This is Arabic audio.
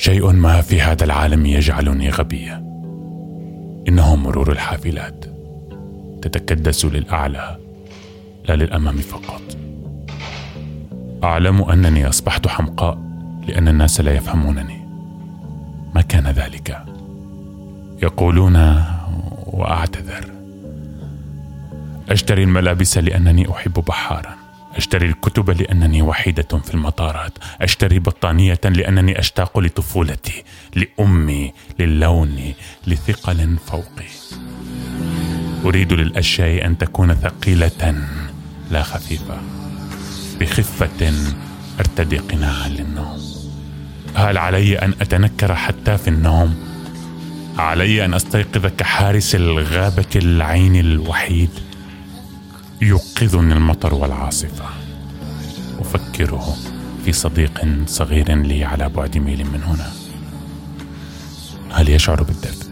شيء ما في هذا العالم يجعلني غبيا إنه مرور الحافلات. تتكدس للأعلى لا للأمام فقط. أعلم أنني أصبحت حمقاء لأن الناس لا يفهمونني. ما كان ذلك؟ يقولون وأعتذر. أشتري الملابس لأنني أحب بحارا. أشتري الكتب لأنني وحيدة في المطارات. أشتري بطانية لأنني أشتاق لطفولتي لأمي للون لثقل فوقي. أريد للأشياء أن تكون ثقيلة لا خفيفة بخفة ارتدي قناعا للنوم. هل علي أن أتنكر حتى في النوم؟ علي أن أستيقظ كحارس الغابة العين الوحيد؟ يوقظني المطر والعاصفة. أفكره في صديق صغير لي على بعد ميل من هنا. هل يشعر بالدفء؟